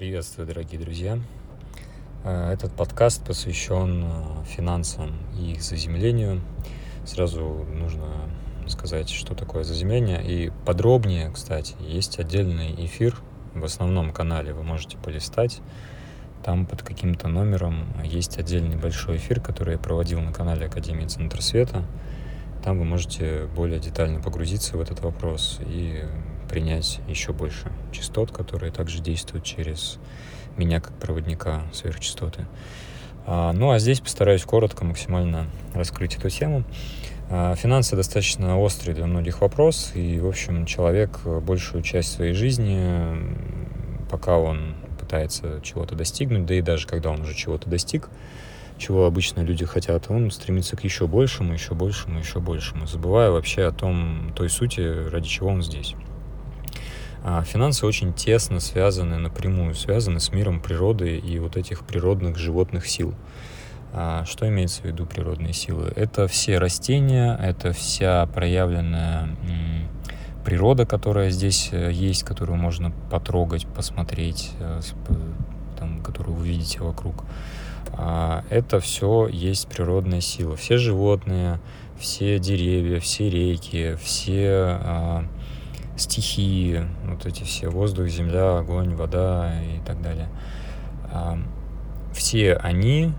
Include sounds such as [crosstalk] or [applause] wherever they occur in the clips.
Приветствую, дорогие друзья. Э, этот подкаст посвящен э, финансам и их заземлению. Сразу нужно сказать, что такое заземление. И подробнее, кстати, есть отдельный эфир в основном канале. Вы можете полистать. Там под каким-то номером есть отдельный большой эфир, который я проводил на канале Академии Центр Света. Там вы можете более детально погрузиться в этот вопрос и принять еще больше частот, которые также действуют через меня как проводника сверхчастоты. А, ну а здесь постараюсь коротко максимально раскрыть эту тему. А, финансы достаточно острый для многих вопрос, и, в общем, человек большую часть своей жизни, пока он пытается чего-то достигнуть, да и даже когда он уже чего-то достиг, чего обычно люди хотят, он стремится к еще большему, еще большему, еще большему, забывая вообще о том, той сути, ради чего он здесь. А финансы очень тесно связаны, напрямую связаны с миром природы и вот этих природных животных сил. А что имеется в виду природные силы? Это все растения, это вся проявленная природа, которая здесь э, есть, которую можно потрогать, посмотреть, э, там, которую вы видите вокруг. А это все есть природная сила. Все животные, все деревья, все реки, все стихии, вот эти все воздух, земля, огонь, вода и так далее. Все они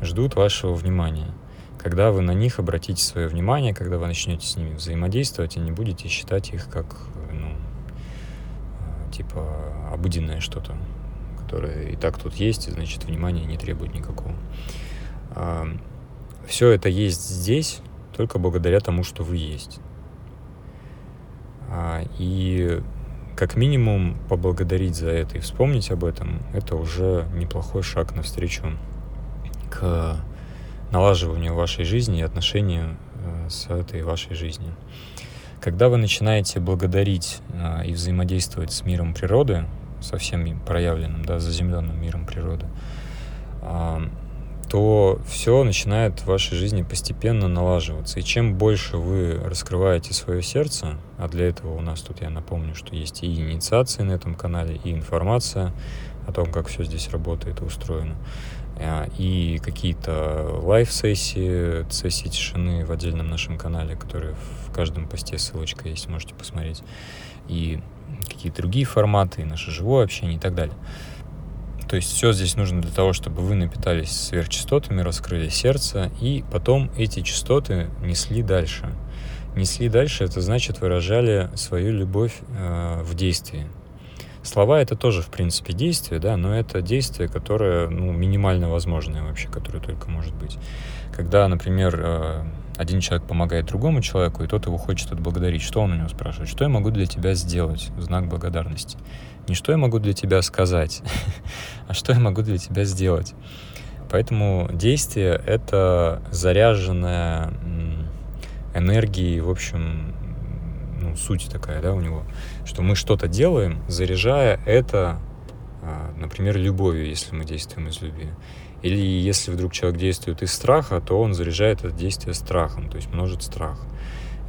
ждут вашего внимания. Когда вы на них обратите свое внимание, когда вы начнете с ними взаимодействовать, и не будете считать их как, ну, типа, обыденное что-то, которое и так тут есть, и значит внимания не требует никакого. Все это есть здесь только благодаря тому, что вы есть. А, и как минимум поблагодарить за это и вспомнить об этом, это уже неплохой шаг навстречу к налаживанию вашей жизни и отношению э, с этой вашей жизнью. Когда вы начинаете благодарить а, и взаимодействовать с миром природы, со всем проявленным, да, заземленным миром природы, то все начинает в вашей жизни постепенно налаживаться. И чем больше вы раскрываете свое сердце, а для этого у нас тут, я напомню, что есть и инициации на этом канале, и информация о том, как все здесь работает и устроено, а, и какие-то live-сессии, сессии тишины в отдельном нашем канале, которые в каждом посте ссылочка есть, можете посмотреть, и какие-то другие форматы, и наше живое общение и так далее. То есть все здесь нужно для того, чтобы вы напитались сверхчастотами, раскрыли сердце, и потом эти частоты несли дальше. Несли дальше, это значит выражали свою любовь э, в действии. Слова это тоже, в принципе, действие, да, но это действие, которое ну, минимально возможное вообще, которое только может быть. Когда, например, э, один человек помогает другому человеку, и тот его хочет отблагодарить, что он у него спрашивает? Что я могу для тебя сделать в знак благодарности? Не что я могу для тебя сказать, [laughs] а что я могу для тебя сделать. Поэтому действие — это заряженная энергией, в общем, ну, суть такая, да, у него, что мы что-то делаем, заряжая это, а, например, любовью, если мы действуем из любви. Или если вдруг человек действует из страха, то он заряжает это действие страхом, то есть множит страх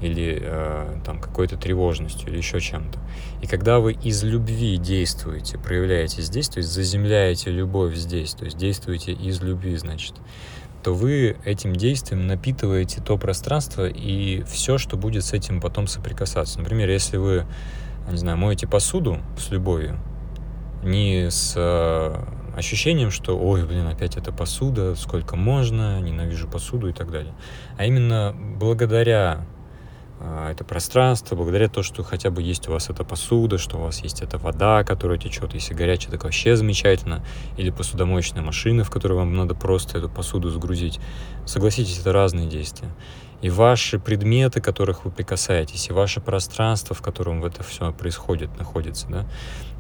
или э, там какой-то тревожностью или еще чем-то. И когда вы из любви действуете, проявляете здесь, то есть заземляете любовь здесь, то есть действуете из любви, значит, то вы этим действием напитываете то пространство и все, что будет с этим потом соприкасаться. Например, если вы, не знаю, моете посуду с любовью, не с э, ощущением, что, ой, блин, опять эта посуда, сколько можно, ненавижу посуду и так далее, а именно благодаря это пространство, благодаря тому, что хотя бы есть у вас эта посуда, что у вас есть эта вода, которая течет, если горячая, так вообще замечательно, или посудомоечная машина, в которой вам надо просто эту посуду загрузить. Согласитесь, это разные действия. И ваши предметы, которых вы прикасаетесь, и ваше пространство, в котором это все происходит, находится, да,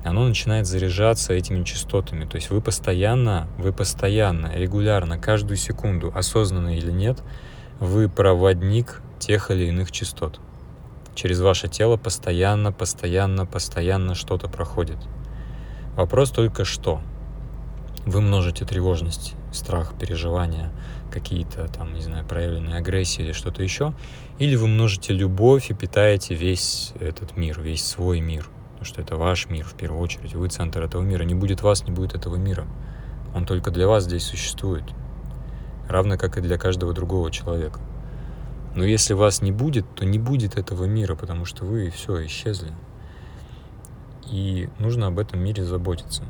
оно начинает заряжаться этими частотами. То есть вы постоянно, вы постоянно, регулярно, каждую секунду, осознанно или нет, вы проводник тех или иных частот. Через ваше тело постоянно, постоянно, постоянно что-то проходит. Вопрос только что. Вы множите тревожность, страх, переживания, какие-то там, не знаю, проявленные агрессии или что-то еще, или вы множите любовь и питаете весь этот мир, весь свой мир. потому что это ваш мир в первую очередь, вы центр этого мира. Не будет вас, не будет этого мира. Он только для вас здесь существует, равно как и для каждого другого человека. Но если вас не будет, то не будет этого мира, потому что вы все исчезли. И нужно об этом мире заботиться.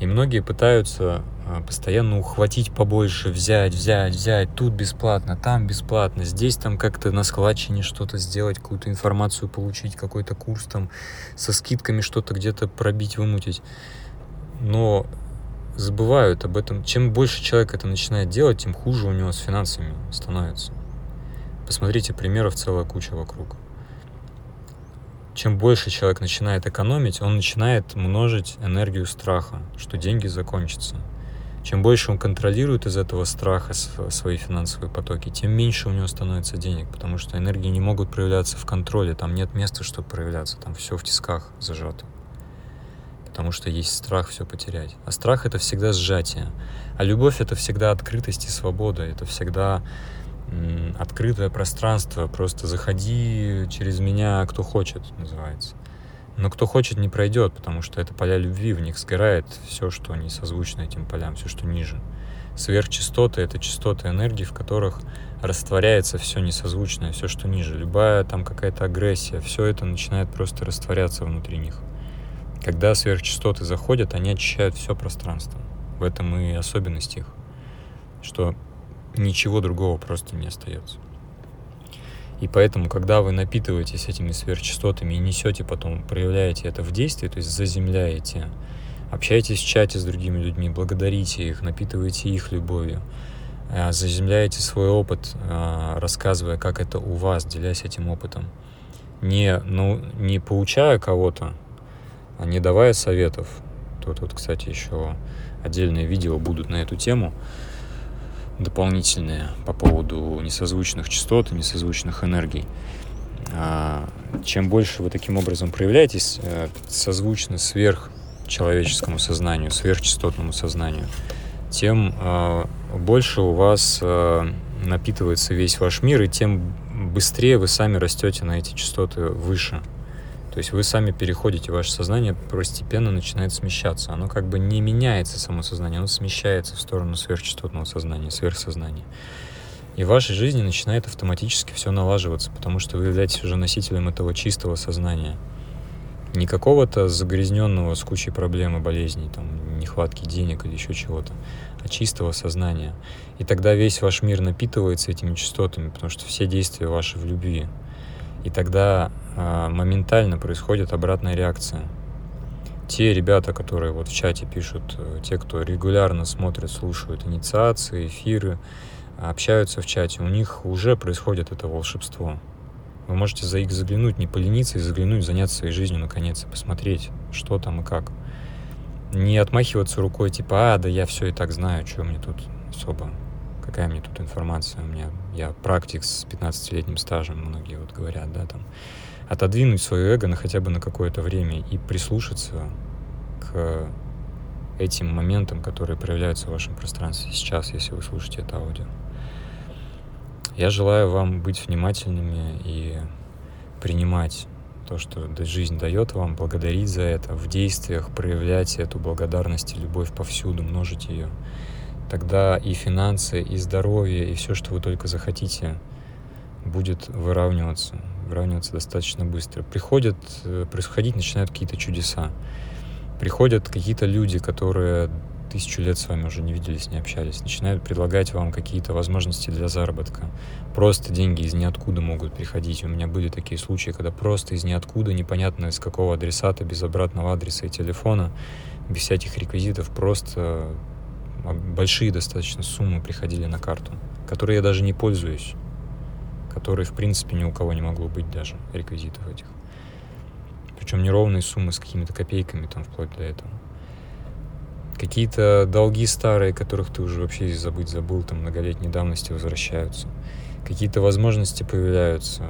И многие пытаются а, постоянно ухватить побольше, взять, взять, взять, тут бесплатно, там бесплатно, здесь там как-то на складчине что-то сделать, какую-то информацию получить, какой-то курс там со скидками что-то где-то пробить, вымутить. Но забывают об этом. Чем больше человек это начинает делать, тем хуже у него с финансами становится. Посмотрите, примеров целая куча вокруг. Чем больше человек начинает экономить, он начинает множить энергию страха, что деньги закончатся. Чем больше он контролирует из этого страха свои финансовые потоки, тем меньше у него становится денег, потому что энергии не могут проявляться в контроле, там нет места, чтобы проявляться, там все в тисках зажато. Потому что есть страх все потерять. А страх это всегда сжатие. А любовь это всегда открытость и свобода. Это всегда открытое пространство, просто заходи через меня, кто хочет, называется. Но кто хочет, не пройдет, потому что это поля любви, в них сгорает все, что не созвучно этим полям, все, что ниже. Сверхчастоты — это частоты энергии, в которых растворяется все несозвучное, все, что ниже. Любая там какая-то агрессия, все это начинает просто растворяться внутри них. Когда сверхчастоты заходят, они очищают все пространство. В этом и особенность их, что ничего другого просто не остается. И поэтому, когда вы напитываетесь этими сверхчастотами и несете потом, проявляете это в действии, то есть заземляете, общаетесь в чате с другими людьми, благодарите их, напитываете их любовью, а, заземляете свой опыт, а, рассказывая, как это у вас, делясь этим опытом. Не, ну, не поучая кого-то, не давая советов. Тут вот, кстати, еще отдельные видео будут на эту тему дополнительные по поводу несозвучных частот и несозвучных энергий. А, чем больше вы таким образом проявляетесь, э, созвучно сверхчеловеческому сознанию, сверхчастотному сознанию, тем а, больше у вас а, напитывается весь ваш мир, и тем быстрее вы сами растете на эти частоты выше – то есть вы сами переходите, ваше сознание постепенно начинает смещаться. Оно как бы не меняется, само сознание, оно смещается в сторону сверхчастотного сознания, сверхсознания. И в вашей жизни начинает автоматически все налаживаться, потому что вы являетесь уже носителем этого чистого сознания. Не какого-то загрязненного с кучей проблем и болезней, там, нехватки денег или еще чего-то, а чистого сознания. И тогда весь ваш мир напитывается этими частотами, потому что все действия ваши в любви. И тогда э, моментально происходит обратная реакция. Те ребята, которые вот в чате пишут, э, те, кто регулярно смотрят, слушают инициации, эфиры, общаются в чате, у них уже происходит это волшебство. Вы можете за их заглянуть, не полениться и заглянуть, заняться своей жизнью наконец и посмотреть, что там и как. Не отмахиваться рукой, типа, а, да я все и так знаю, что мне тут особо какая мне тут информация, у меня, я практик с 15-летним стажем, многие вот говорят, да, там, отодвинуть свое эго на хотя бы на какое-то время и прислушаться к этим моментам, которые проявляются в вашем пространстве сейчас, если вы слушаете это аудио. Я желаю вам быть внимательными и принимать то, что жизнь дает вам, благодарить за это, в действиях проявлять эту благодарность и любовь повсюду, множить ее тогда и финансы, и здоровье, и все, что вы только захотите, будет выравниваться, выравниваться достаточно быстро. Приходят, э, происходить начинают какие-то чудеса. Приходят какие-то люди, которые тысячу лет с вами уже не виделись, не общались, начинают предлагать вам какие-то возможности для заработка. Просто деньги из ниоткуда могут приходить. У меня были такие случаи, когда просто из ниоткуда, непонятно из какого адресата, без обратного адреса и телефона, без всяких реквизитов, просто большие достаточно суммы приходили на карту, которые я даже не пользуюсь, которые, в принципе, ни у кого не могло быть даже реквизитов этих. Причем неровные суммы с какими-то копейками там вплоть до этого. Какие-то долги старые, которых ты уже вообще забыть забыл, там многолетней давности возвращаются. Какие-то возможности появляются.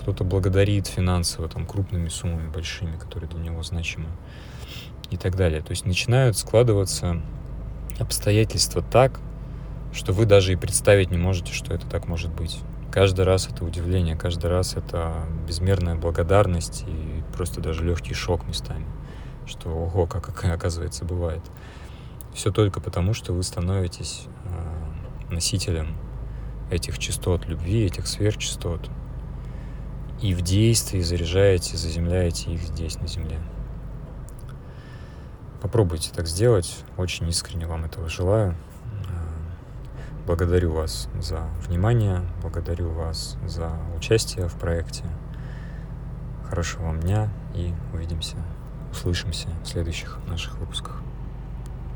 Кто-то благодарит финансово там крупными суммами большими, которые для него значимы и так далее. То есть начинают складываться обстоятельства так, что вы даже и представить не можете, что это так может быть. Каждый раз это удивление, каждый раз это безмерная благодарность и просто даже легкий шок местами, что ого, как, [laughs] оказывается бывает. Все только потому, что вы становитесь э, носителем этих частот любви, этих сверхчастот, и в действии заряжаете, заземляете их здесь, на Земле. Попробуйте так сделать. Очень искренне вам этого желаю. Э, благодарю вас за внимание, благодарю вас за участие в проекте. Хорошего вам дня и увидимся, услышимся в следующих наших выпусках.